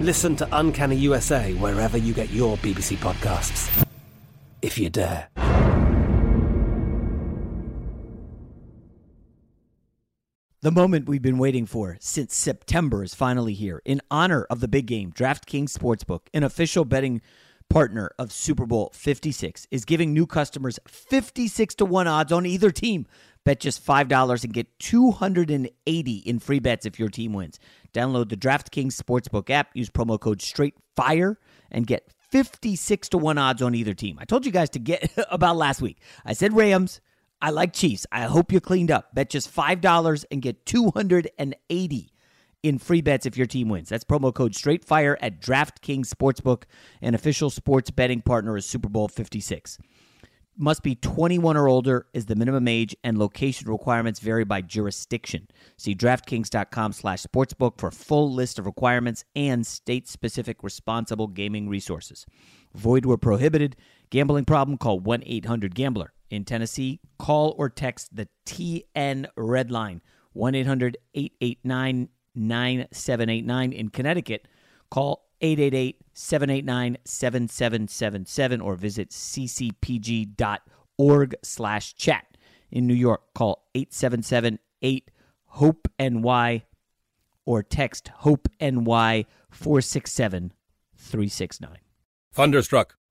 Listen to Uncanny USA wherever you get your BBC podcasts. If you dare. The moment we've been waiting for since September is finally here. In honor of the big game, DraftKings Sportsbook, an official betting partner of Super Bowl 56, is giving new customers 56 to 1 odds on either team. Bet just $5 and get 280 in free bets if your team wins. Download the DraftKings Sportsbook app, use promo code STRAIGhtFIRE, and get 56 to 1 odds on either team. I told you guys to get about last week. I said Rams. I like Chiefs. I hope you cleaned up. Bet just $5 and get 280 in free bets if your team wins. That's promo code STRAIGhtFIRE at DraftKings Sportsbook, an official sports betting partner of Super Bowl 56 must be 21 or older is the minimum age and location requirements vary by jurisdiction. See draftkings.com slash sportsbook for full list of requirements and state-specific responsible gaming resources. Void where prohibited. Gambling problem? Call 1-800-gambler in tennessee call or text the tn red line 1-800-889-9789 in connecticut call 888-789-7777 or visit ccpg.org slash chat. In New York, call 877-8-HOPE-NY or text HOPE-NY 467-369. Thunderstruck.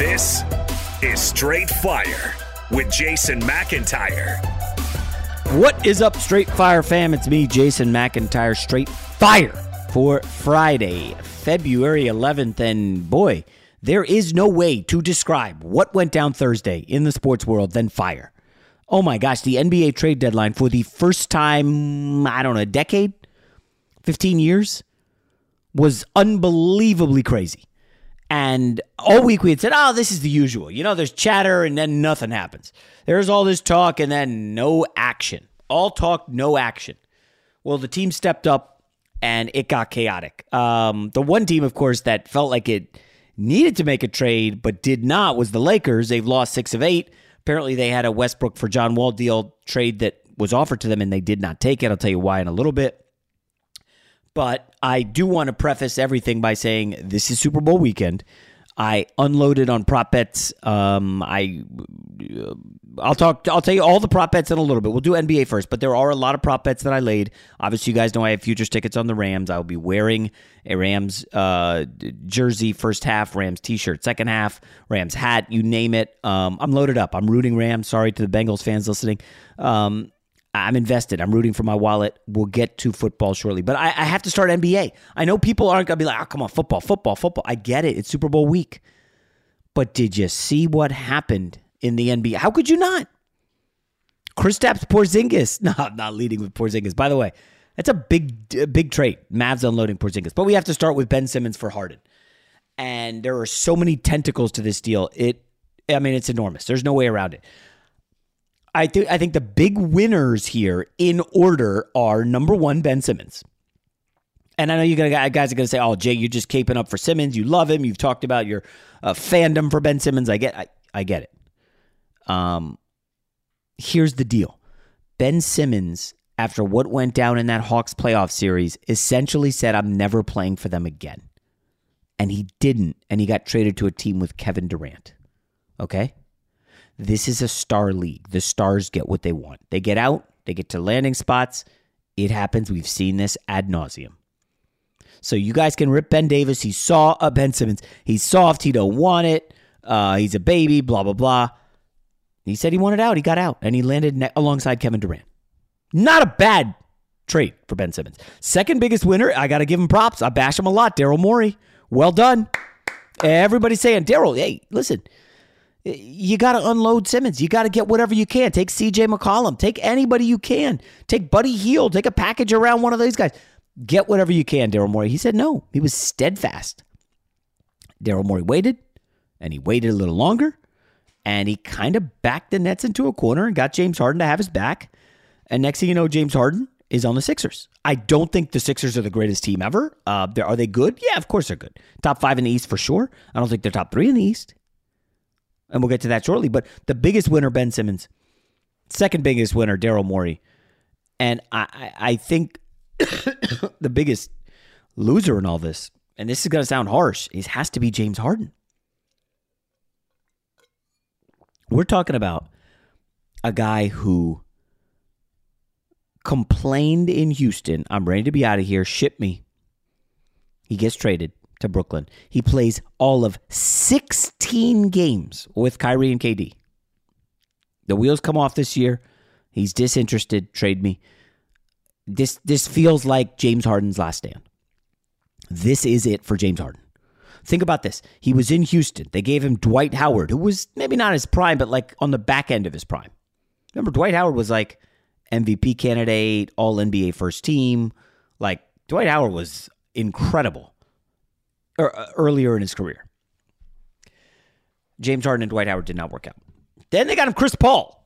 This is Straight Fire with Jason McIntyre. What is up, Straight Fire fam? It's me, Jason McIntyre, Straight Fire for Friday, February 11th. And boy, there is no way to describe what went down Thursday in the sports world than fire. Oh my gosh, the NBA trade deadline for the first time, I don't know, a decade, 15 years, was unbelievably crazy. And all week we had said, oh, this is the usual. You know, there's chatter and then nothing happens. There's all this talk and then no action. All talk, no action. Well, the team stepped up and it got chaotic. Um, the one team, of course, that felt like it needed to make a trade but did not was the Lakers. They've lost six of eight. Apparently, they had a Westbrook for John Wall deal trade that was offered to them and they did not take it. I'll tell you why in a little bit. But I do want to preface everything by saying this is Super Bowl weekend. I unloaded on prop bets. Um, I I'll talk. I'll tell you all the prop bets in a little bit. We'll do NBA first, but there are a lot of prop bets that I laid. Obviously, you guys know I have futures tickets on the Rams. I will be wearing a Rams uh, jersey first half, Rams T-shirt second half, Rams hat. You name it. Um, I'm loaded up. I'm rooting Rams. Sorry to the Bengals fans listening. Um, I'm invested. I'm rooting for my wallet. We'll get to football shortly. But I, I have to start NBA. I know people aren't going to be like, oh, come on, football, football, football. I get it. It's Super Bowl week. But did you see what happened in the NBA? How could you not? Kristaps Porzingis. No, I'm not leading with Porzingis. By the way, that's a big, big trade. Mavs unloading Porzingis. But we have to start with Ben Simmons for Harden. And there are so many tentacles to this deal. It, I mean, it's enormous. There's no way around it. I think I think the big winners here in order are number one, Ben Simmons. And I know you guys are going to say, "Oh, Jay, you're just caping up for Simmons. You love him. You've talked about your uh, fandom for Ben Simmons. I get, I, I get it. Um, here's the deal: Ben Simmons, after what went down in that Hawks playoff series, essentially said, "I'm never playing for them again," and he didn't, and he got traded to a team with Kevin Durant. Okay, this is a star league. The stars get what they want. They get out, they get to landing spots. It happens. We've seen this ad nauseum. So you guys can rip Ben Davis. He saw a Ben Simmons. He's soft. He don't want it. Uh, he's a baby. Blah blah blah. He said he wanted out. He got out, and he landed ne- alongside Kevin Durant. Not a bad trade for Ben Simmons. Second biggest winner. I got to give him props. I bash him a lot. Daryl Morey. Well done. Everybody's saying Daryl. Hey, listen you got to unload Simmons. You got to get whatever you can. Take CJ McCollum. Take anybody you can. Take Buddy Hield. Take a package around one of these guys. Get whatever you can, Daryl Morey. He said no. He was steadfast. Daryl Morey waited, and he waited a little longer, and he kind of backed the Nets into a corner and got James Harden to have his back. And next thing you know, James Harden is on the Sixers. I don't think the Sixers are the greatest team ever. Uh, are they good? Yeah, of course they're good. Top five in the East for sure. I don't think they're top three in the East and we'll get to that shortly. But the biggest winner, Ben Simmons. Second biggest winner, Daryl Morey. And I, I think the biggest loser in all this, and this is going to sound harsh, is has to be James Harden. We're talking about a guy who complained in Houston, I'm ready to be out of here, ship me. He gets traded to Brooklyn. He plays all of 16 games with Kyrie and KD. The wheels come off this year. He's disinterested. Trade me. This this feels like James Harden's last stand. This is it for James Harden. Think about this. He was in Houston. They gave him Dwight Howard, who was maybe not his prime, but like on the back end of his prime. Remember, Dwight Howard was like MVP candidate, all NBA first team. Like Dwight Howard was incredible or, uh, earlier in his career. James Harden and Dwight Howard did not work out. Then they got him Chris Paul.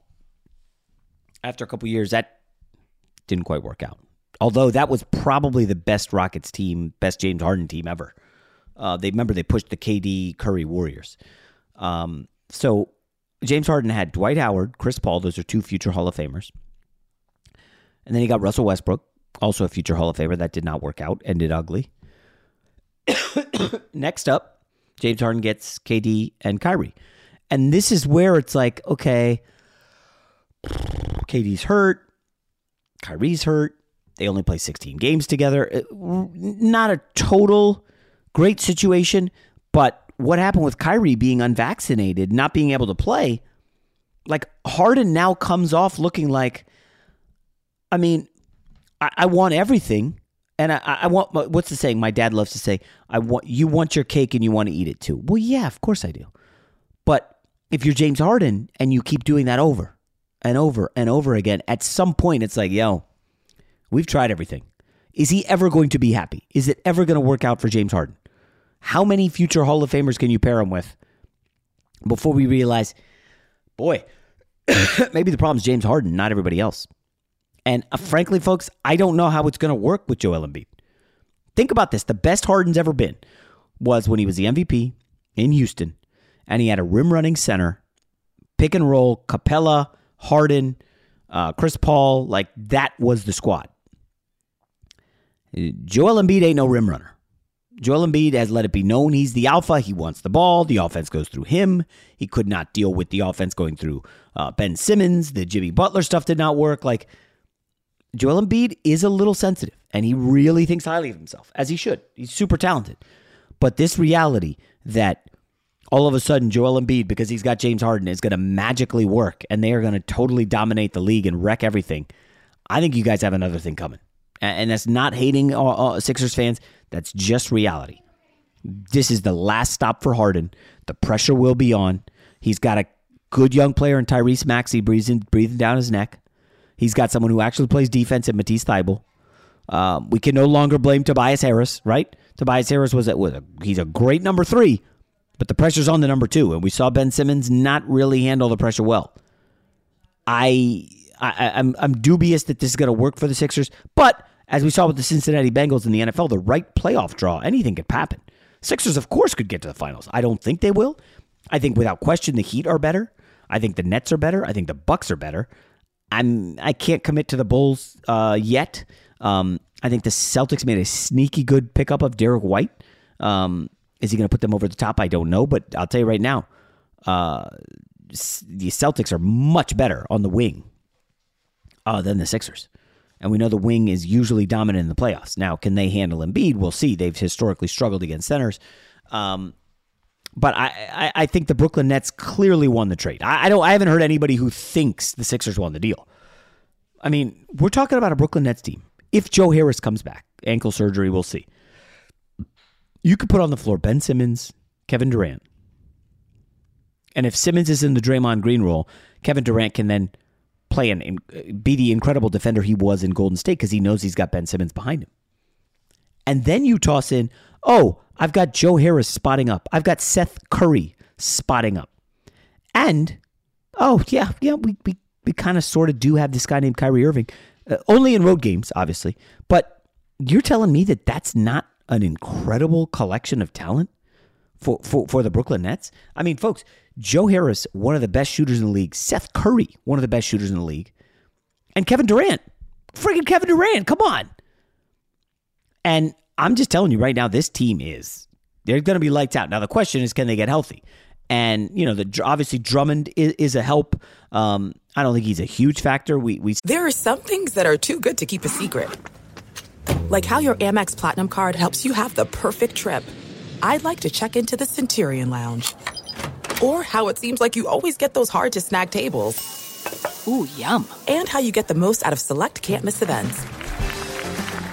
After a couple years, that didn't quite work out. Although that was probably the best Rockets team, best James Harden team ever. Uh, they remember they pushed the KD Curry Warriors. Um, so James Harden had Dwight Howard, Chris Paul. Those are two future Hall of Famers. And then he got Russell Westbrook, also a future Hall of Famer. That did not work out, ended ugly. Next up, James Harden gets KD and Kyrie. And this is where it's like, okay, KD's hurt, Kyrie's hurt. They only play 16 games together. Uh, not a total great situation, but what happened with Kyrie being unvaccinated, not being able to play, like Harden now comes off looking like, I mean, I, I want everything, and I, I want what's the saying? My dad loves to say, "I want you want your cake and you want to eat it too." Well, yeah, of course I do. But if you're James Harden and you keep doing that over and over and over again, at some point it's like, yo, we've tried everything. Is he ever going to be happy? Is it ever going to work out for James Harden? How many future Hall of Famers can you pair him with before we realize, boy, maybe the problem is James Harden, not everybody else? And uh, frankly, folks, I don't know how it's going to work with Joel Embiid. Think about this. The best Harden's ever been was when he was the MVP in Houston and he had a rim running center, pick and roll, Capela, Harden, uh, Chris Paul. Like that was the squad. Joel Embiid ain't no rim runner. Joel Embiid has let it be known he's the alpha. He wants the ball. The offense goes through him. He could not deal with the offense going through uh, Ben Simmons. The Jimmy Butler stuff did not work. Like Joel Embiid is a little sensitive, and he really thinks highly of himself, as he should. He's super talented. But this reality that all of a sudden Joel Embiid, because he's got James Harden, is going to magically work, and they are going to totally dominate the league and wreck everything. I think you guys have another thing coming, and that's not hating uh, uh, Sixers fans. That's just reality. This is the last stop for Harden. The pressure will be on. He's got a good young player in Tyrese Maxey breathing, breathing down his neck. He's got someone who actually plays defense in Matisse Thybulle. Um, we can no longer blame Tobias Harris, right? Tobias Harris was a, was a, he's a great number three, but the pressure's on the number two, and we saw Ben Simmons not really handle the pressure well. I, I I'm I'm dubious that this is going to work for the Sixers, but as we saw with the Cincinnati Bengals in the NFL, the right playoff draw, anything could happen. Sixers, of course, could get to the finals. I don't think they will. I think without question the Heat are better. I think the Nets are better. I think the Bucks are better. I'm I can't commit to the Bulls uh, yet. Um, I think the Celtics made a sneaky good pickup of Derrick White. Um, is he going to put them over the top? I don't know, but I'll tell you right now, uh, the Celtics are much better on the wing uh, than the Sixers. And we know the wing is usually dominant in the playoffs. Now, can they handle Embiid? We'll see. They've historically struggled against centers. Um, but I, I, I, think the Brooklyn Nets clearly won the trade. I, I, don't. I haven't heard anybody who thinks the Sixers won the deal. I mean, we're talking about a Brooklyn Nets team. If Joe Harris comes back, ankle surgery, we'll see. You could put on the floor Ben Simmons, Kevin Durant, and if Simmons is in the Draymond Green role, Kevin Durant can then play and be the incredible defender he was in Golden State because he knows he's got Ben Simmons behind him. And then you toss in, oh, I've got Joe Harris spotting up. I've got Seth Curry spotting up. And, oh, yeah, yeah, we, we, we kind of sort of do have this guy named Kyrie Irving, uh, only in road games, obviously. But you're telling me that that's not an incredible collection of talent for, for, for the Brooklyn Nets? I mean, folks, Joe Harris, one of the best shooters in the league. Seth Curry, one of the best shooters in the league. And Kevin Durant. Freaking Kevin Durant. Come on. And I'm just telling you right now, this team is. They're going to be lights out. Now, the question is, can they get healthy? And, you know, the obviously Drummond is, is a help. Um, I don't think he's a huge factor. We, we There are some things that are too good to keep a secret. Like how your Amex Platinum card helps you have the perfect trip. I'd like to check into the Centurion Lounge or how it seems like you always get those hard to snag tables. Ooh, yum. And how you get the most out of select can't miss events.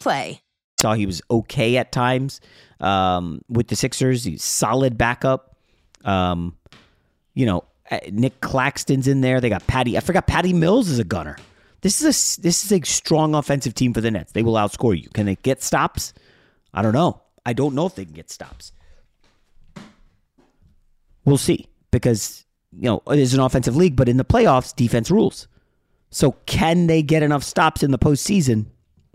Play. Saw he was okay at times um, with the Sixers. He's solid backup. Um, you know, uh, Nic Claxton's in there. They got Patty. I forgot Patty Mills is a gunner. This is a this is a strong offensive team for the Nets. They will outscore you. Can they get stops? I don't know. I don't know if they can get stops. We'll see because you know it is an offensive league, but in the playoffs, defense rules. So can they get enough stops in the postseason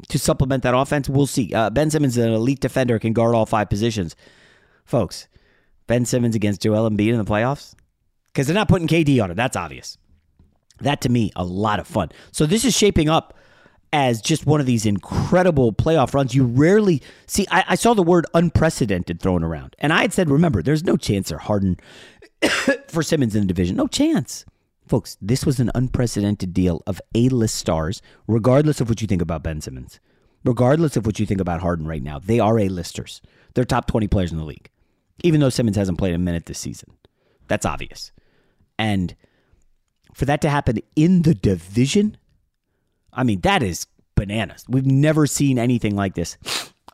to supplement that offense? We'll see. Uh, ben Simmons is an elite defender, can guard all five positions. Folks, Ben Simmons against Joel Embiid in the playoffs? Because they're not putting KD on it. That's obvious. That to me, a lot of fun. So this is shaping up as just one of these incredible playoff runs. You rarely see. I, I saw the word unprecedented thrown around, and I had said, remember, there's no chance they're Harden for Simmons in the division. No chance. Folks, this was an unprecedented deal of A list stars, regardless of what you think about Ben Simmons, regardless of what you think about Harden right now. They are A listers. They're top 20 players in the league, even though Simmons hasn't played a minute this season. That's obvious. And for that to happen in the division, I mean, that is bananas. We've never seen anything like this.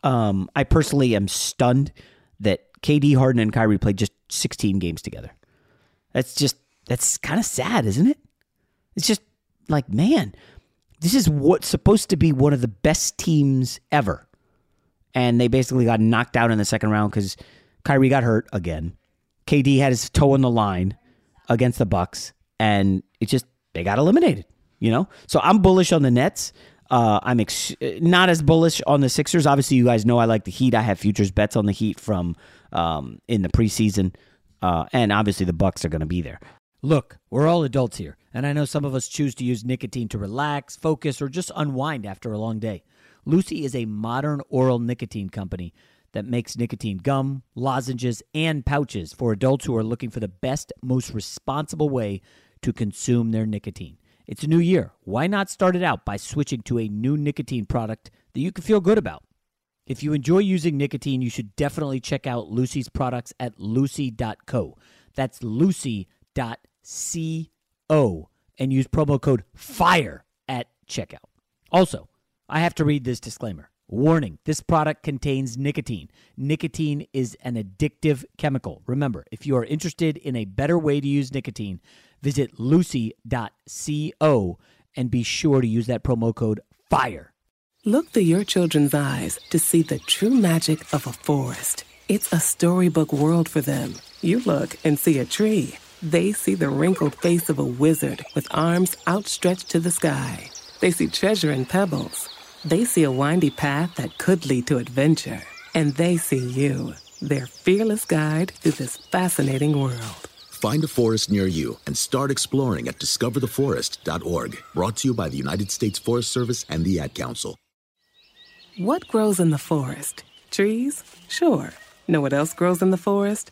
Um, I personally am stunned that KD, Harden, and Kyrie played just 16 games together. That's just that's kind of sad, isn't it? It's just like, man, this is what's supposed to be one of the best teams ever. And they basically got knocked out in the second round because Kyrie got hurt again. KD had his toe on the line against the Bucks, and it just they got eliminated. You know, so I'm bullish on the Nets. Uh, I'm ex- not as bullish on the Sixers. Obviously, you guys know I like the Heat. I have futures bets on the Heat from um, in the preseason, uh, and obviously the Bucks are going to be there. Look, we're all adults here, and I know some of us choose to use nicotine to relax, focus, or just unwind after a long day. Lucy is a modern oral nicotine company that makes nicotine gum, lozenges, and pouches for adults who are looking for the best, most responsible way to consume their nicotine. It's a new year. Why not start it out by switching to a new nicotine product that you can feel good about? If you enjoy using nicotine, you should definitely check out Lucy's products at lucy.co. That's lucy.co C-O and use promo code FIRE at checkout. Also, I have to read this disclaimer. Warning this product contains nicotine. Nicotine is an addictive chemical. Remember, if you are interested in a better way to use nicotine, visit lucy.co and be sure to use that promo code FIRE. Look through your children's eyes to see the true magic of a forest. It's a storybook world for them. You look and see a tree they see the wrinkled face of a wizard with arms outstretched to the sky. They see treasure in pebbles. They see a windy path that could lead to adventure. And they see you, their fearless guide through this fascinating world. Find a forest near you and start exploring at discovertheforest.org. Brought to you by the United States Forest Service and the Ad Council. What grows in the forest? Trees? Sure. Know what else grows in the forest?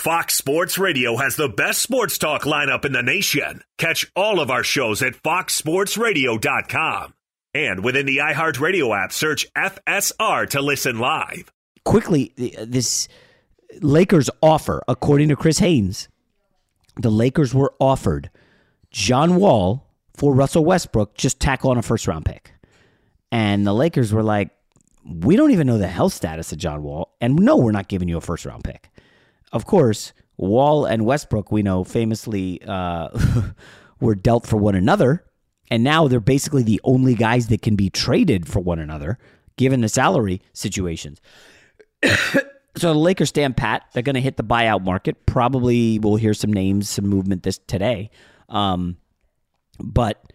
Fox Sports Radio has the best sports talk lineup in the nation. Catch all of our shows at foxsportsradio.com. And within the iHeartRadio app, search FSR to listen live. Quickly, uh, this Lakers offer, according to Chris Haynes, the Lakers were offered John Wall for Russell Westbrook, just tack on a first round pick. And the Lakers were like, we don't even know the health status of John Wall. And no, we're not giving you a first round pick of course, Wall and Westbrook, we know famously uh, were dealt for one another. And now they're basically the only guys that can be traded for one another, given the salary situations. So the Lakers stand pat. They're going to hit the buyout market. Probably we'll hear some names, some movement this today. Um, but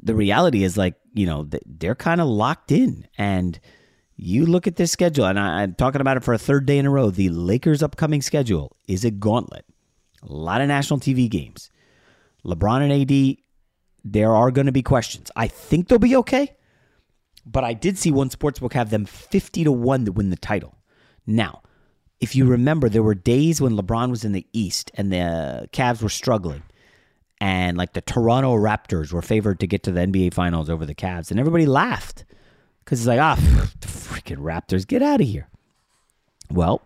the reality is, like you know, they're kind of locked in. And you look at this schedule, and I, I'm talking about it for a third day in a row. The Lakers' upcoming schedule is a gauntlet. A lot of national TV games. LeBron and AD, there are going to be questions. I think they'll be okay, but I did see one sportsbook have them 50 to 1 to win the title. Now, if you remember, there were days when LeBron was in the East and the Cavs were struggling. And like the Toronto Raptors were favored to get to the NBA Finals over the Cavs. And everybody laughed because it's like, ah, freaking Raptors, get out of here. Well,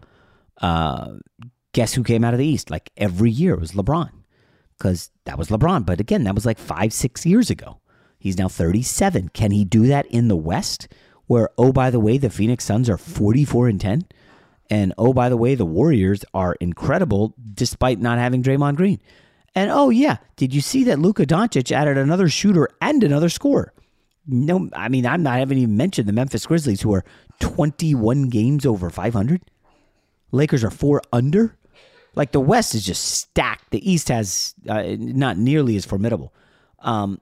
uh, guess who came out of the East? Like every year was LeBron because that was LeBron. But again, that was like five, six years ago. He's now 37. Can he do that in the West? Where, oh, by the way, the Phoenix Suns are 44 and 10? And oh, by the way, the Warriors are incredible despite not having Draymond Green. And oh, yeah, did you see that Luka Doncic added another shooter and another scorer? No, I mean, I'm not, I haven't even mentioned the Memphis Grizzlies, who are 21 games over 500. Lakers are four under. Like the West is just stacked. The East has uh, not nearly as formidable. Um,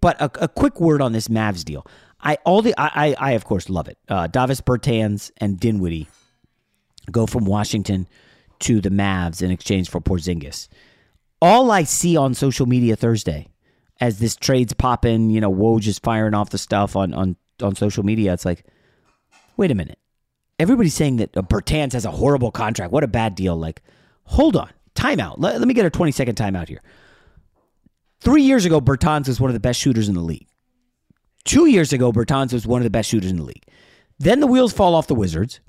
but a, a, quick word on this Mavs deal. I all the I I, I of course love it. Uh, Davis Bertans and Dinwiddie go from Washington to the Mavs in exchange for Porzingis. All I see on social media Thursday, as this trade's popping, you know, Woj is firing off the stuff on on on social media. It's like, wait a minute. Everybody's saying that Bertans has a horrible contract. What a bad deal. Like, hold on, timeout. Let, let me get a 20 second timeout here. Three years ago, Bertans was one of the best shooters in the league. Two years ago, Bertans was one of the best shooters in the league. Then the wheels fall off the Wizards.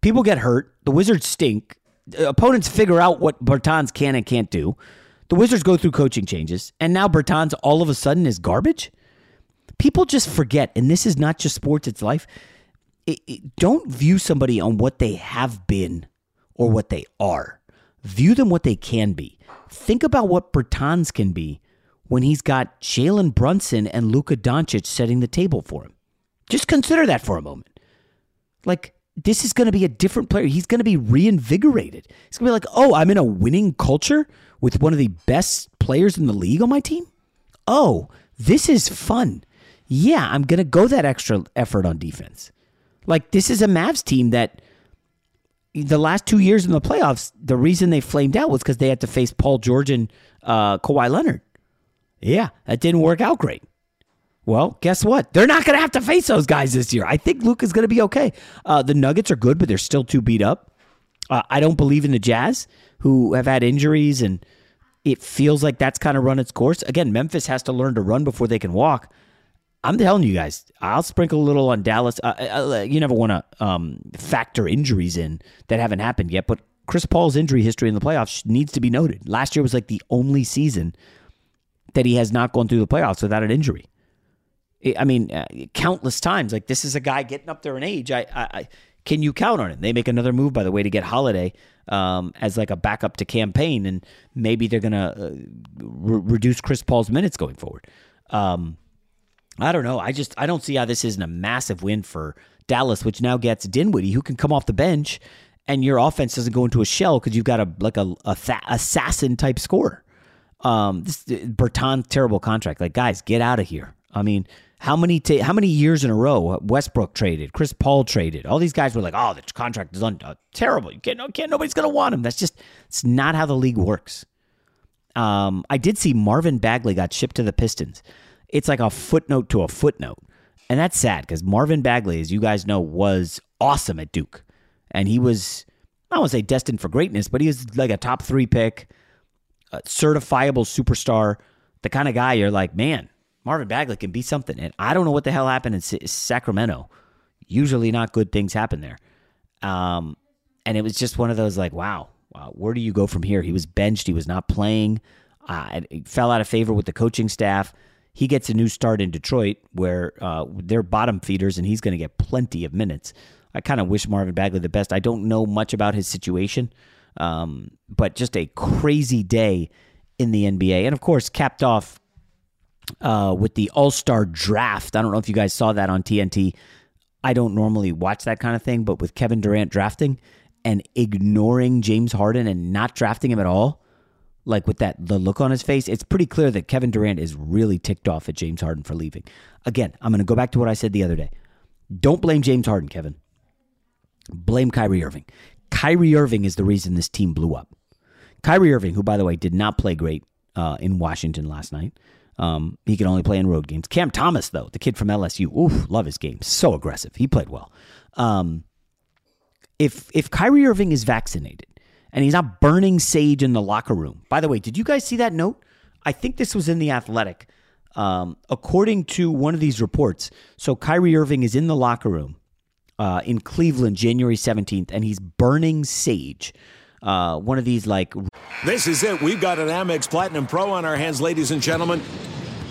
People get hurt. The Wizards stink. Opponents figure out what Bertans can and can't do. The Wizards go through coaching changes, and now Bertans all of a sudden is garbage. People just forget, and this is not just sports; it's life. It, it, don't view somebody on what they have been or what they are. View them what they can be. Think about what Bertans can be when he's got Jalen Brunson and Luka Doncic setting the table for him. Just consider that for a moment. Like this is going to be a different player. He's going to be reinvigorated. He's going to be like, oh, I'm in a winning culture with one of the best players in the league on my team. Oh, this is fun. Yeah, I'm going to go that extra effort on defense. Like, this is a Mavs team that the last two years in the playoffs, the reason they flamed out was because they had to face Paul George and uh, Kawhi Leonard. Yeah, that didn't work out great. Well, guess what? They're not going to have to face those guys this year. I think Luke is going to be okay. Uh, the Nuggets are good, but they're still too beat up. Uh, I don't believe in the Jazz, who have had injuries, and it feels like that's kind of run its course. Again, Memphis has to learn to run before they can walk. I'm telling you guys, I'll sprinkle a little on Dallas. Uh, uh, uh you never want to um, factor injuries in that haven't happened yet, but Chris Paul's injury history in the playoffs needs to be noted. Last year was like the only season that he has not gone through the playoffs without an injury. I mean, uh, countless times. Like this is a guy getting up there in age. I, I, I can you count on it? They make another move, by the way, to get Holiday um, as like a backup to Cam Payne, and maybe they're gonna uh, re- reduce Chris Paul's minutes going forward. Um, I don't know. I just I don't see how this isn't a massive win for Dallas, which now gets Dinwiddie, who can come off the bench, and your offense doesn't go into a shell because you've got a like a, a th- assassin type scorer. Um, this Bertan terrible contract. Like guys, get out of here. I mean, how many ta- how many years in a row Westbrook traded, Chris Paul traded. All these guys were like, "Oh, the contract is un- uh, terrible. You can't, can't nobody's going to want him." That's just it's not how the league works. Um, I did see Marvin Bagley got shipped to the Pistons. It's like a footnote to a footnote, and that's sad because Marvin Bagley, as you guys know, was awesome at Duke, and he was I won't say destined for greatness, but he was like a top three pick, certifiable superstar, the kind of guy you're like, man Marvin Bagley can be something. And I don't know what the hell happened in Sacramento. Usually, not good things happen there. Um, and it was just one of those like, wow, wow, where do you go from here? He was benched. He was not playing. Uh, fell out of favor with the coaching staff. He gets a new start in Detroit, where uh, they're bottom feeders, and he's going to get plenty of minutes. I kind of wish Marvin Bagley the best. I don't know much about his situation, um, but just a crazy day in the NBA, and of course, capped off uh, with the All Star draft. I don't know if you guys saw that on TNT. I don't normally watch that kind of thing, but with Kevin Durant drafting, and ignoring James Harden and not drafting him at all, like with that the look on his face, it's pretty clear that Kevin Durant is really ticked off at James Harden for leaving. Again, I'm going to go back to what I said the other day. Don't blame James Harden, Kevin. Blame Kyrie Irving. Kyrie Irving is the reason this team blew up. Kyrie Irving, who by the way did not play great uh, in Washington last night. Um, he can only play in road games. Cam Thomas, though, the kid from LSU, oof, love his game. So aggressive. He played well. Um, if if Kyrie Irving is vaccinated and he's not burning sage in the locker room. By the way, did you guys see that note? I think this was in the Athletic. Um, according to one of these reports, so Kyrie Irving is in the locker room uh, in Cleveland, January seventeenth, and he's burning sage. Uh, one of these like. This is it. We've got an Amex Platinum Pro on our hands, ladies and gentlemen.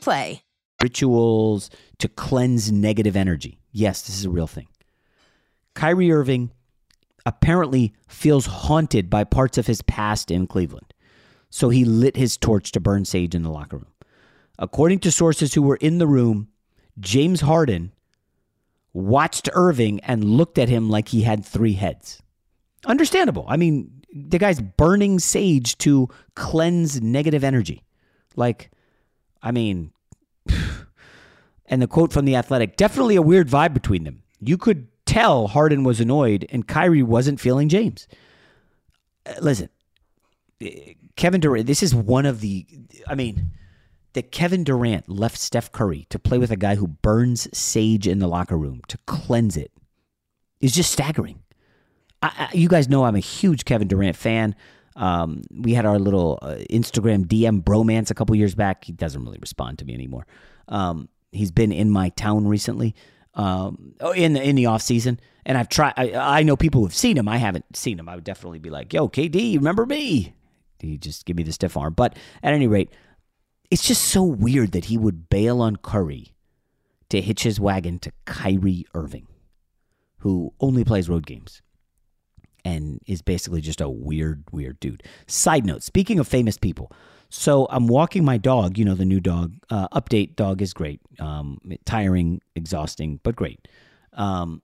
Play. Rituals to cleanse negative energy. Yes, this is a real thing. Kyrie Irving apparently feels haunted by parts of his past in Cleveland. So he lit his torch to burn sage in the locker room. According to sources who were in the room, James Harden watched Irving and looked at him like he had three heads. Understandable. I mean, the guy's burning sage to cleanse negative energy. Like, I mean, and the quote from the Athletic definitely a weird vibe between them. You could tell Harden was annoyed and Kyrie wasn't feeling James. Uh, listen, Kevin Durant, this is one of the, I mean, that Kevin Durant left Steph Curry to play with a guy who burns sage in the locker room to cleanse it is just staggering. I, I, you guys know I'm a huge Kevin Durant fan. Um, we had our little uh, Instagram DM bromance a couple years back. He doesn't really respond to me anymore. Um, he's been in my town recently, um, oh, in the in the off season, and I've tried. I, I know people who've seen him. I haven't seen him. I would definitely be like, "Yo, KD, remember me?" He just give me the stiff arm. But at any rate, it's just so weird that he would bail on Curry to hitch his wagon to Kyrie Irving, who only plays road games and is basically just a weird, weird dude. Side note speaking of famous people, so I'm walking my dog, you know, the new dog. Uh, update dog is great. Um, tiring, exhausting, but great. Um,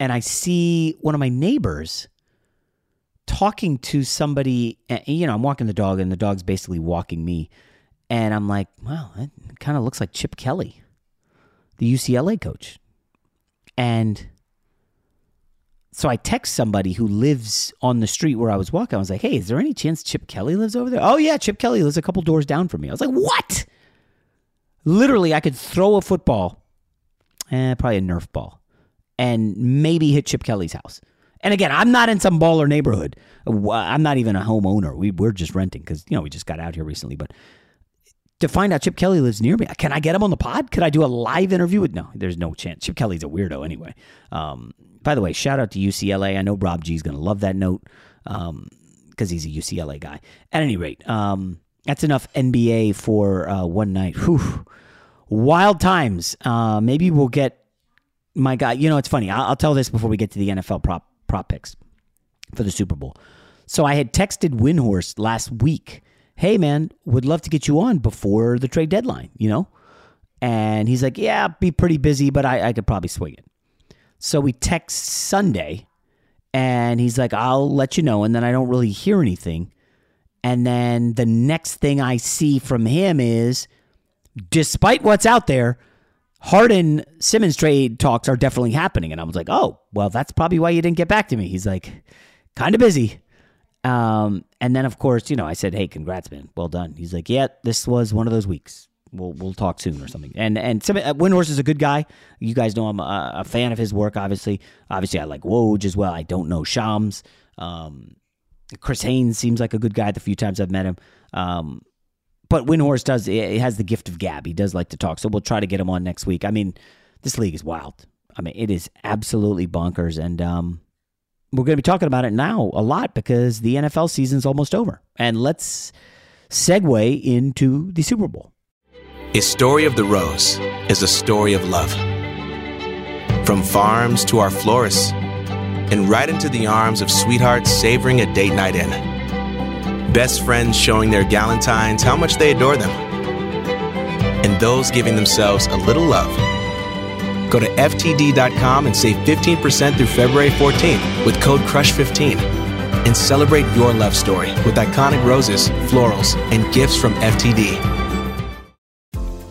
and I see one of my neighbors talking to somebody. eh, You know, I'm walking the dog, and the dog's basically walking me, and I'm like, wow, that kind of looks like Chip Kelly, the UCLA coach, and. So I text somebody who lives on the street where I was walking. I was like, "Hey, is there any chance Chip Kelly lives over there?" Oh yeah, Chip Kelly lives a couple doors down from me. I was like, "What?" Literally, I could throw a football, eh, probably a Nerf ball, and maybe hit Chip Kelly's house. And again, I'm not in some baller neighborhood. I'm not even a homeowner. We we're just renting because you know we just got out here recently. But to find out Chip Kelly lives near me, can I get him on the pod? Could I do a live interview with? No, there's no chance. Chip Kelly's a weirdo anyway. Um, by the way, shout out to UCLA. I know Rob G's going to love that note because he's a UCLA guy. At any rate, um, that's enough NBA for uh, one night. Whew. Wild times. Uh, maybe we'll get my guy. You know, it's funny. I'll, I'll tell this before we get to the NFL prop prop picks for the Super Bowl. So I had texted Windhorst last week. Hey man, would love to get you on before the trade deadline. You know, and he's like, yeah, be pretty busy, but I, I could probably swing it. So we text Sunday, and he's like, I'll let you know. And then I don't really hear anything. And then the next thing I see from him is, despite what's out there, Harden Simmons trade talks are definitely happening. And I was like, oh, well, that's probably why you didn't get back to me. He's like, kind of busy. Um, and then, of course, you know, I said, hey, congrats, man. Well done. He's like, yeah, this was one of those weeks. We'll, we'll talk soon or something. And and Sim- uh, Windhorst is a good guy. You guys know I'm a, a fan of his work, obviously. Obviously, I like Woj as well. I don't know Shams. Um, Chris Haynes seems like a good guy the few times I've met him. Um, but Windhorst does he has the gift of gab. He does like to talk. So we'll try to get him on next week. I mean, this league is wild. I mean, it is absolutely bonkers. And um, we're going to be talking about it now a lot because the NFL season's almost over. And let's segue into the Super Bowl. A story of the rose is a story of love. From farms to our florists, and right into the arms of sweethearts savoring a date night in. Best friends showing their galentines how much they adore them. And those giving themselves a little love. Go to FTD.com and save 15% through February 14th with code CRUSH15. And celebrate your love story with iconic roses, florals, and gifts from FTD.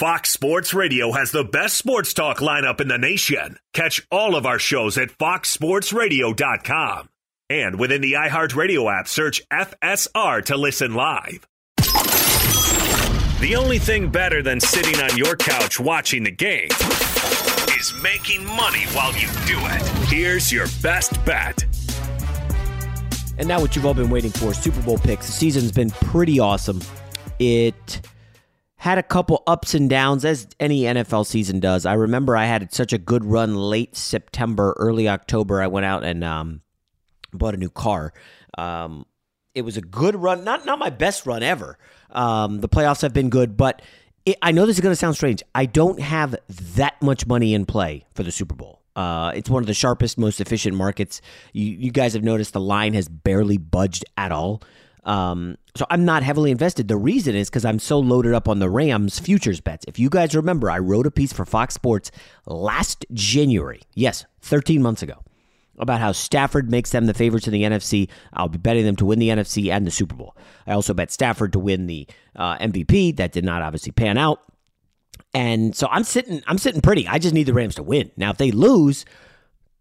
Fox Sports Radio has the best sports talk lineup in the nation. Catch all of our shows at foxsportsradio.com. And within the iHeartRadio app, search FSR to listen live. The only thing better than sitting on your couch watching the game is making money while you do it. Here's your best bet. And now, what you've all been waiting for Super Bowl picks. The season's been pretty awesome. It had a couple ups and downs as any NFL season does. I remember I had such a good run late September, early October. I went out and um, bought a new car. Um, it was a good run, not not my best run ever. Um, the playoffs have been good, but it, I know this is going to sound strange. I don't have that much money in play for the Super Bowl. Uh, it's one of the sharpest, most efficient markets. You, you guys have noticed the line has barely budged at all. Um, so I'm not heavily invested. The reason is because I'm so loaded up on the Rams futures bets. If you guys remember, I wrote a piece for Fox Sports last January. Yes, 13 months ago. About how Stafford makes them the favorites in the NFC. I'll be betting them to win the NFC and the Super Bowl. I also bet Stafford to win the uh, MVP. That did not obviously pan out. And so I'm sitting, I'm sitting pretty. I just need the Rams to win. Now, if they lose,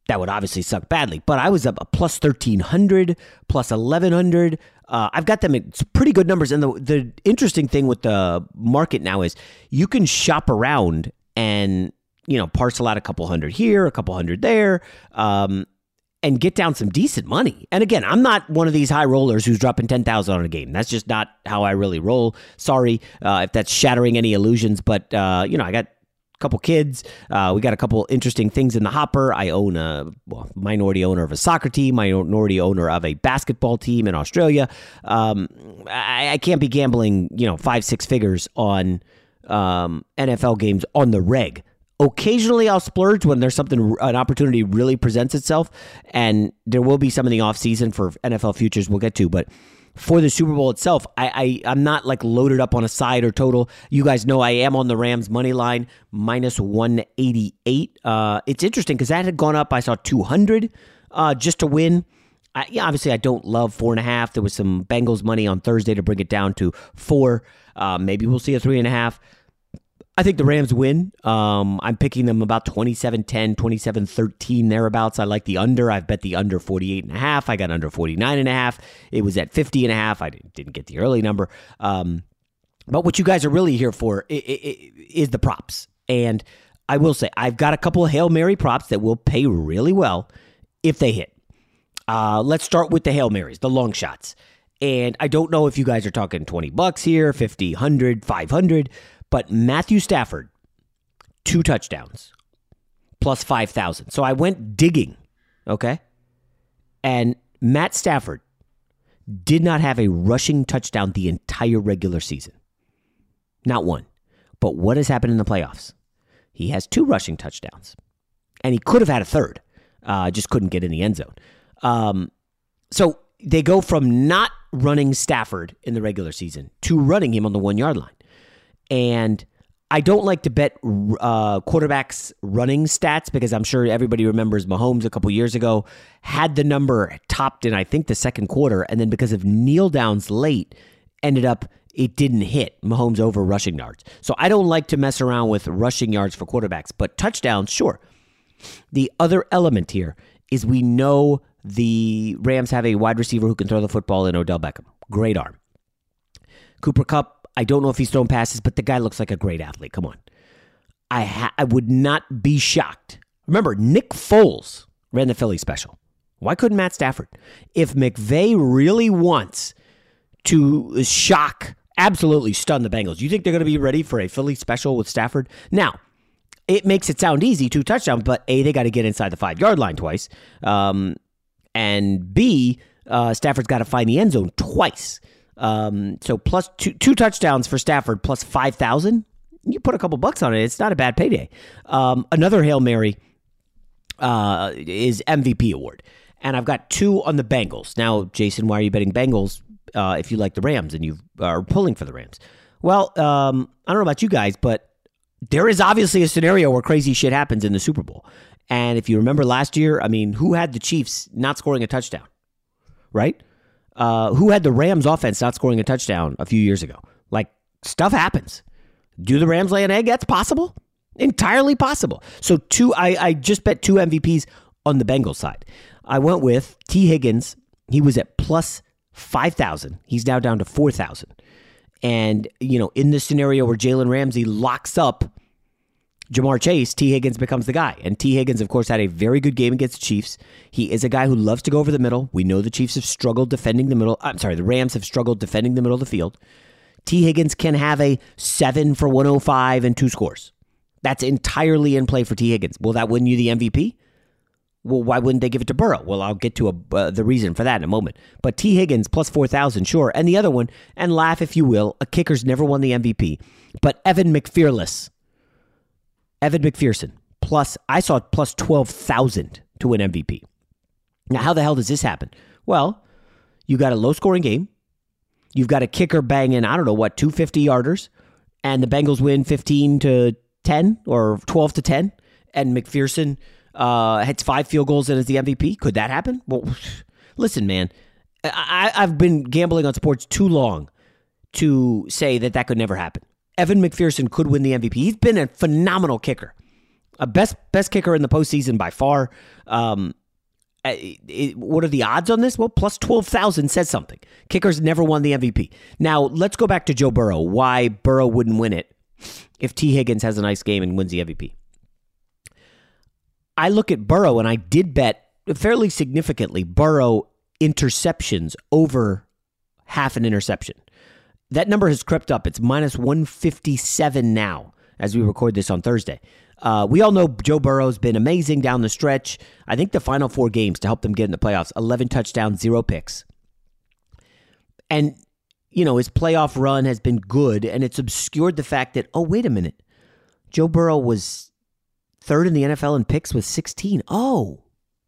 that would obviously suck badly. But I was up a plus 1300, plus 1100. Uh, I've got them at pretty good numbers. And the, the interesting thing with the market now is you can shop around and, you know, parcel out a couple hundred here, a couple hundred there. Um, and get down some decent money. And again, I'm not one of these high rollers who's dropping 10,000 on a game. That's just not how I really roll. Sorry uh, if that's shattering any illusions, but uh, you know, I got couple kids. Uh, we got a couple interesting things in the hopper. I own a well, minority owner of a soccer team, minority owner of a basketball team in Australia. Um, I, I, can't be gambling, you know, five six figures on um, NFL games on the reg. Occasionally, I'll splurge when there's something an opportunity really presents itself, and there will be some in the off season for NFL futures. We'll get to, but for the Super Bowl itself, I, I I'm not like loaded up on a side or total. You guys know I am on the Rams money line minus 188. Uh, it's interesting because that had gone up. I saw 200 uh, just to win. I, yeah, obviously I don't love four and a half. There was some Bengals money on Thursday to bring it down to four. Uh, maybe we'll see a three and a half. I think the Rams win. Um, I'm picking them about 27 10, 27 13, thereabouts. I like the under. I've bet the under 48 and a half. I got under 49 and a half. It was at 50 and a half. I didn't get the early number. Um, but what you guys are really here for is the props. And I will say, I've got a couple of Hail Mary props that will pay really well if they hit. Uh, let's start with the Hail Marys, the long shots. And I don't know if you guys are talking 20 bucks here, 50, 100, 500. But Matthew Stafford, two touchdowns, plus 5,000. So I went digging, okay? And Matt Stafford did not have a rushing touchdown the entire regular season. Not one. But what has happened in the playoffs? He has two rushing touchdowns. And he could have had a third, uh, just couldn't get in the end zone. Um, so they go from not running Stafford in the regular season to running him on the one yard line. And I don't like to bet uh, quarterbacks running stats because I'm sure everybody remembers Mahomes a couple years ago had the number topped in I think the second quarter, and then because of kneel downs late, ended up it didn't hit Mahomes over rushing yards. So I don't like to mess around with rushing yards for quarterbacks, but touchdowns, sure. The other element here is we know the Rams have a wide receiver who can throw the football in Odell Beckham. Great arm. Cooper Kupp I don't know if he's thrown passes, but the guy looks like a great athlete. Come on. I ha- I would not be shocked. Remember, Nick Foles ran the Philly special. Why couldn't Matt Stafford? If McVay really wants to shock, absolutely stun the Bengals, you think they're going to be ready for a Philly special with Stafford? Now, it makes it sound easy, two touchdowns, but A, they got to get inside the five yard line twice. Um, and B, uh, Stafford's got to find the end zone twice. Um, so plus two two touchdowns for Stafford plus five thousand. You put a couple bucks on it. It's not a bad payday. Um, another hail mary uh, is MVP award, and I've got two on the Bengals. Now, Jason, why are you betting Bengals uh, if you like the Rams and you are pulling for the Rams? Well, um, I don't know about you guys, but there is obviously a scenario where crazy shit happens in the Super Bowl. And if you remember last year, I mean, who had the Chiefs not scoring a touchdown? Right? Uh, who had the Rams offense not scoring a touchdown a few years ago. Like stuff happens. Do the Rams lay an egg? That's possible. Entirely possible. So two I, I just bet two MVPs on the Bengals side. I went with T. Higgins. He was at plus five thousand. He's now down to four thousand. And, you know, in the scenario where Jalen Ramsey locks up Ja'Marr Chase, T. Higgins becomes the guy. And T. Higgins, of course, had a very good game against the Chiefs. He is a guy who loves to go over the middle. We know the Chiefs have struggled defending the middle. I'm sorry, the Rams have struggled defending the middle of the field. T. Higgins can have a seven for 105 and two scores. That's entirely in play for T. Higgins. Will that win you the MVP? Well, why wouldn't they give it to Burrow? Well, I'll get to a, uh, the reason for that in a moment. But T. Higgins plus 4,000, sure. And the other one, and laugh if you will, a kicker's never won the MVP. But Evan McPhearless Evan McPherson plus I saw plus twelve thousand to win MVP. Now, how the hell does this happen? Well, you got a low scoring game. You've got a kicker banging, I don't know what, 250 yarders, and the Bengals win 15 to 10 or 12 to 10, and McPherson uh, hits five field goals and is the MVP. Could that happen? Well, listen, man, I, I've been gambling on sports too long to say that that could never happen. Evan McPherson could win the MVP. He's been a phenomenal kicker. A best best kicker in the postseason by far. Um, it, it, what are the odds on this? Well, plus 12,000 says something. Kickers never won the MVP. Now, let's go back to Joe Burrow. Why Burrow wouldn't win it if T. Higgins has a nice game and wins the MVP. I look at Burrow and I did bet fairly significantly Burrow interceptions over half an interception. That number has crept up. It's minus 157 now as we record this on Thursday. Uh, we all know Joe Burrow's been amazing down the stretch. I think the final four games to help them get in the playoffs 11 touchdowns, zero picks. And, you know, his playoff run has been good, and it's obscured the fact that, oh, wait a minute. Joe Burrow was third in the NFL in picks with 16. Oh,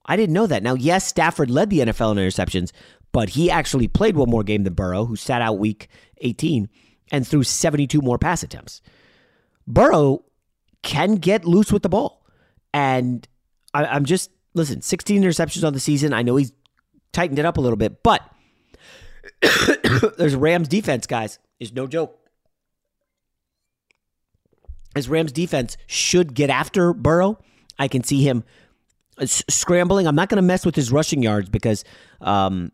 I didn't know that. Now, yes, Stafford led the NFL in interceptions, but he actually played one more game than Burrow, who sat out week 18 and threw 72 more pass attempts. Burrow can get loose with the ball. And I, am just, listen, 16 interceptions on the season. I know he's tightened it up a little bit, but there's Rams defense, guys. Is no joke. As Rams defense should get after Burrow, I can see him scrambling. I'm not going to mess with his rushing yards because um,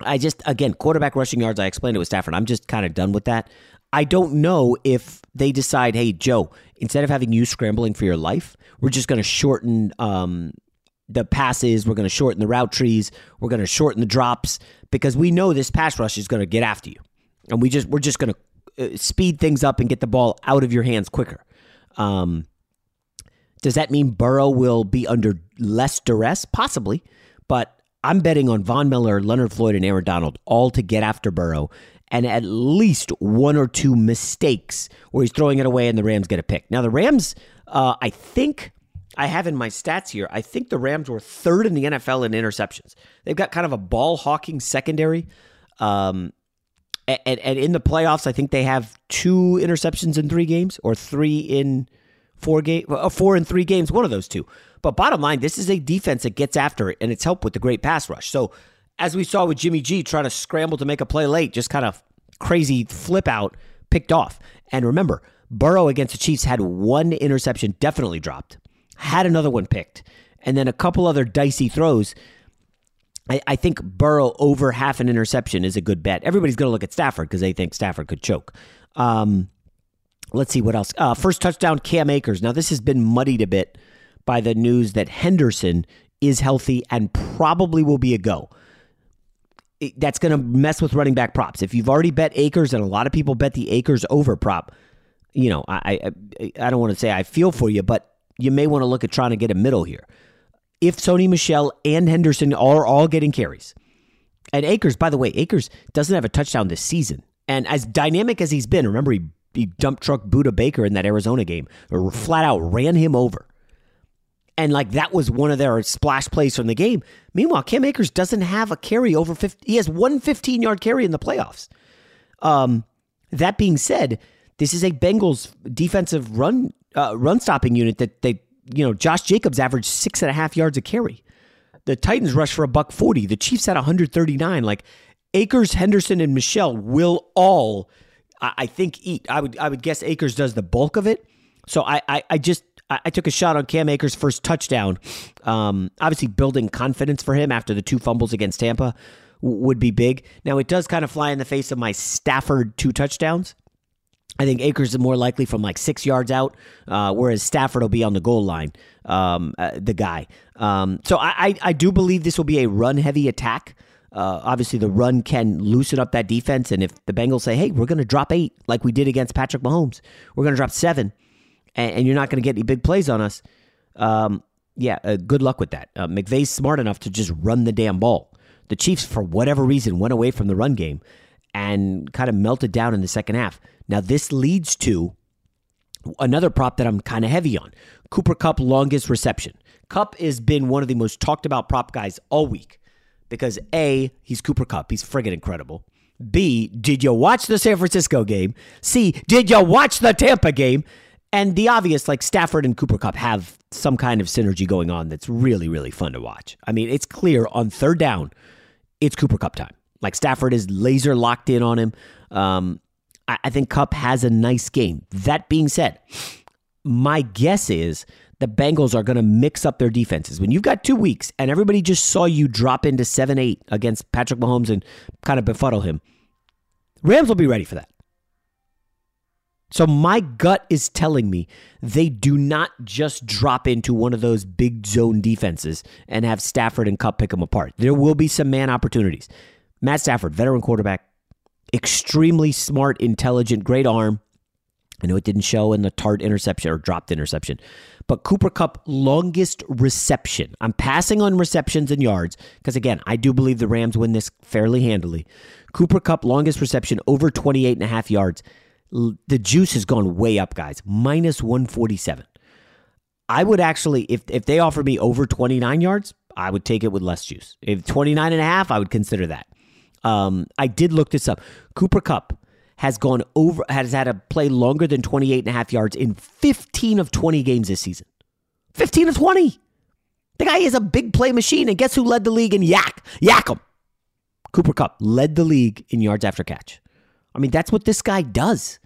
I just, again, quarterback rushing yards, I explained it with Stafford. I'm just kind of done with that. I don't know if they decide, hey, Joe, instead of having you scrambling for your life, we're just going to shorten um, the passes. We're going to shorten the route trees. We're going to shorten the drops because we know this pass rush is going to get after you, and we just we're just going to uh, speed things up and get the ball out of your hands quicker. Um, does that mean Burrow will be under less duress? Possibly, but I'm betting on Von Miller, Leonard Floyd, and Aaron Donald all to get after Burrow and at least one or two mistakes where he's throwing it away and the Rams get a pick. Now, the Rams, uh, I think I have in my stats here, I think the Rams were third in the NFL in interceptions. They've got kind of a ball hawking secondary. Um, and, and in the playoffs, I think they have two interceptions in three games or three in four game, uh, four in three games, one of those two. But bottom line, this is a defense that gets after it, and it's helped with the great pass rush. So as we saw with Jimmy G trying to scramble to make a play late, just kind of crazy flip out, picked off. And remember, Burrow against the Chiefs had one interception definitely dropped, had another one picked, and then a couple other dicey throws. I, I think Burrow over half an interception is a good bet. Everybody's going to look at Stafford because they think Stafford could choke. Um, let's see what else. Uh, first touchdown, Cam Akers. Now, this has been muddied a bit by the news that Henderson is healthy and probably will be a go that's going to mess with running back props. If you've already bet Akers, and a lot of people bet the Akers over prop, you know, I I, I don't want to say I feel for you, but you may want to look at trying to get a middle here. If Sony Michel and Henderson are all getting carries, and Akers, by the way, Akers doesn't have a touchdown this season, and as dynamic as he's been, remember he, he dump truck Budda Baker in that Arizona game, or flat out ran him over. And like that was one of their splash plays from the game. Meanwhile, Cam Akers doesn't have a carry over 50. He has one 15 yard carry in the playoffs. Um, that being said, this is a Bengals defensive run uh, run stopping unit that they, you know, Josh Jacobs averaged six and a half yards a carry. The Titans rushed for a buck 40. The Chiefs had 139. Like Akers, Henderson, and Michel will all, I, I think, eat. I would I would guess Akers does the bulk of it. So I, I, I just I, took a shot on Cam Akers' first touchdown. Um, obviously, building confidence for him after the two fumbles against Tampa would be big. Now, it does kind of fly in the face of my Stafford two touchdowns. I think Akers is more likely from like six yards out, uh, whereas Stafford will be on the goal line, um, uh, the guy. Um, so I, I, I, do believe this will be a run heavy attack. Uh, obviously, the run can loosen up that defense. And if the Bengals say, hey, we're going to drop eight like we did against Patrick Mahomes, we're going to drop seven, and, and you're not going to get any big plays on us, um, yeah, uh, good luck with that. Uh, McVay's smart enough to just run the damn ball. The Chiefs, for whatever reason, went away from the run game and kind of melted down in the second half. Now, this leads to another prop that I'm kind of heavy on Cooper Kupp longest reception. Kupp has been one of the most talked about prop guys all week because A, he's Cooper Kupp. He's friggin' incredible. B, did you watch the San Francisco game? C, did you watch the Tampa game? And the obvious, like Stafford and Cooper Kupp, have some kind of synergy going on that's really, really fun to watch. I mean, it's clear on third down, it's Cooper Kupp time. Like Stafford is laser locked in on him. Um, I, I think Kupp has a nice game. That being said, my guess is the Bengals are going to mix up their defenses. When you've got two weeks and everybody just saw you drop into 7 8 against Patrick Mahomes and kind of befuddle him, Rams will be ready for that. So my gut is telling me they do not just drop into one of those big zone defenses and have Stafford and Kupp pick them apart. There will be some man opportunities. Matt Stafford, veteran quarterback, extremely smart, intelligent, great arm. I know it didn't show in the tart interception or dropped interception, but Cooper Kupp longest reception. I'm passing on receptions and yards because again, I do believe the Rams win this fairly handily. Cooper Kupp longest reception over 28 and a half yards. The juice has gone way up, guys. Minus 147. I would actually if if they offer me over 29 yards, I would take it with less juice. If 29 and a half, I would consider that. Um, I did look this up. Cooper Kupp has gone over has had a play longer than 28 and a half yards in 15 of 20 games this season. 15 of 20. The guy is a big play machine. And guess who led the league in yak? YAC him. Cooper Kupp led the league in yards after catch. I mean, that's what this guy does.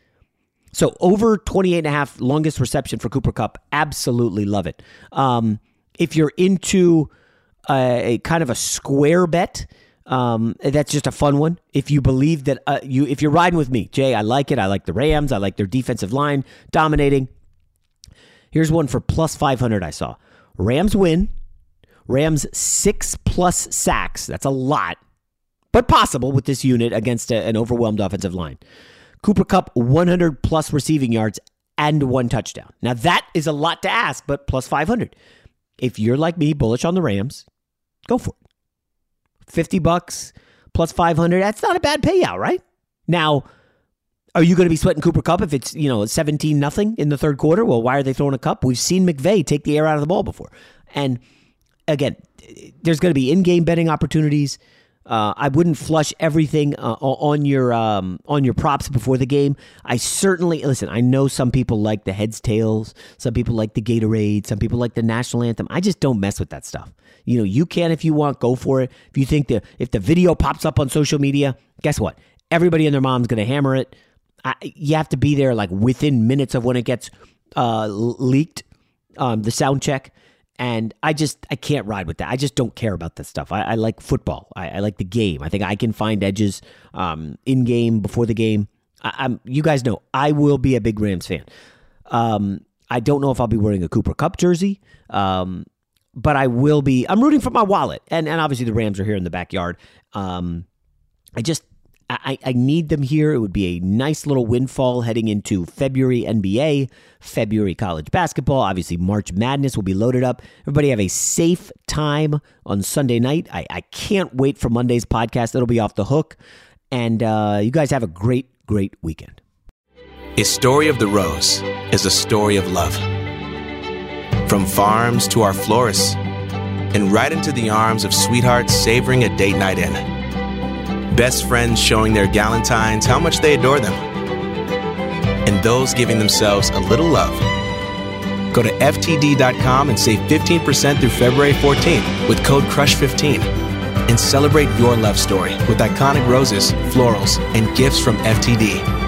So over 28 and a half longest reception for Cooper Kupp. Absolutely love it. Um, if you're into a, a kind of a square bet, um, that's just a fun one. If you believe that uh, you, if you're riding with me, Jay, I like it. I like the Rams. I like their defensive line dominating. Here's one for plus 500. I saw Rams win. Rams six plus sacks. That's a lot, but possible with this unit against a, an overwhelmed offensive line. Cooper Kupp 100 plus receiving yards and one touchdown. Now that is a lot to ask, but plus 500. If you're like me, bullish on the Rams, go for it. 50 bucks plus 500, that's not a bad payout, right? Now, are you going to be sweating Cooper Kupp if it's, you know, 17 nothing in the third quarter? Well, why are they throwing a Kupp? We've seen McVay take the air out of the ball before. And again, there's going to be in-game betting opportunities. Uh, I wouldn't flush everything uh, on your um, on your props before the game. I certainly listen. I know some people like the heads tails, some people like the Gatorade, some people like the national anthem. I just don't mess with that stuff. You know, you can if you want, go for it. If you think the if the video pops up on social media, guess what? Everybody and their mom's to hammer it. I, you have to be there like within minutes of when it gets uh, leaked, um, the sound check. And I just I can't ride with that. I just don't care about this stuff. I, I like football. I, I, like the game. I think I can find edges um, in game before the game. I, am you guys know I will be a big Rams fan. Um, I don't know if I'll be wearing a Cooper Kupp jersey, um, but I will be. I'm rooting for my wallet, and and obviously the Rams are here in the backyard. Um, I just I, I need them here. It would be a nice little windfall heading into February NBA, February college basketball. Obviously, March Madness will be loaded up. Everybody have a safe time on Sunday night. I, I can't wait for Monday's podcast. It'll be off the hook. And uh, you guys have a great, great weekend. A story of the rose is a story of love. From farms to our florists, and right into the arms of sweethearts savoring a date night in best friends showing their galantines how much they adore them, and those giving themselves a little love. Go to FTD.com and save 15% through February 14th with code CRUSH15 and celebrate your love story with iconic roses, florals, and gifts from FTD.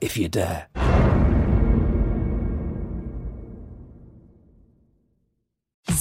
If you dare.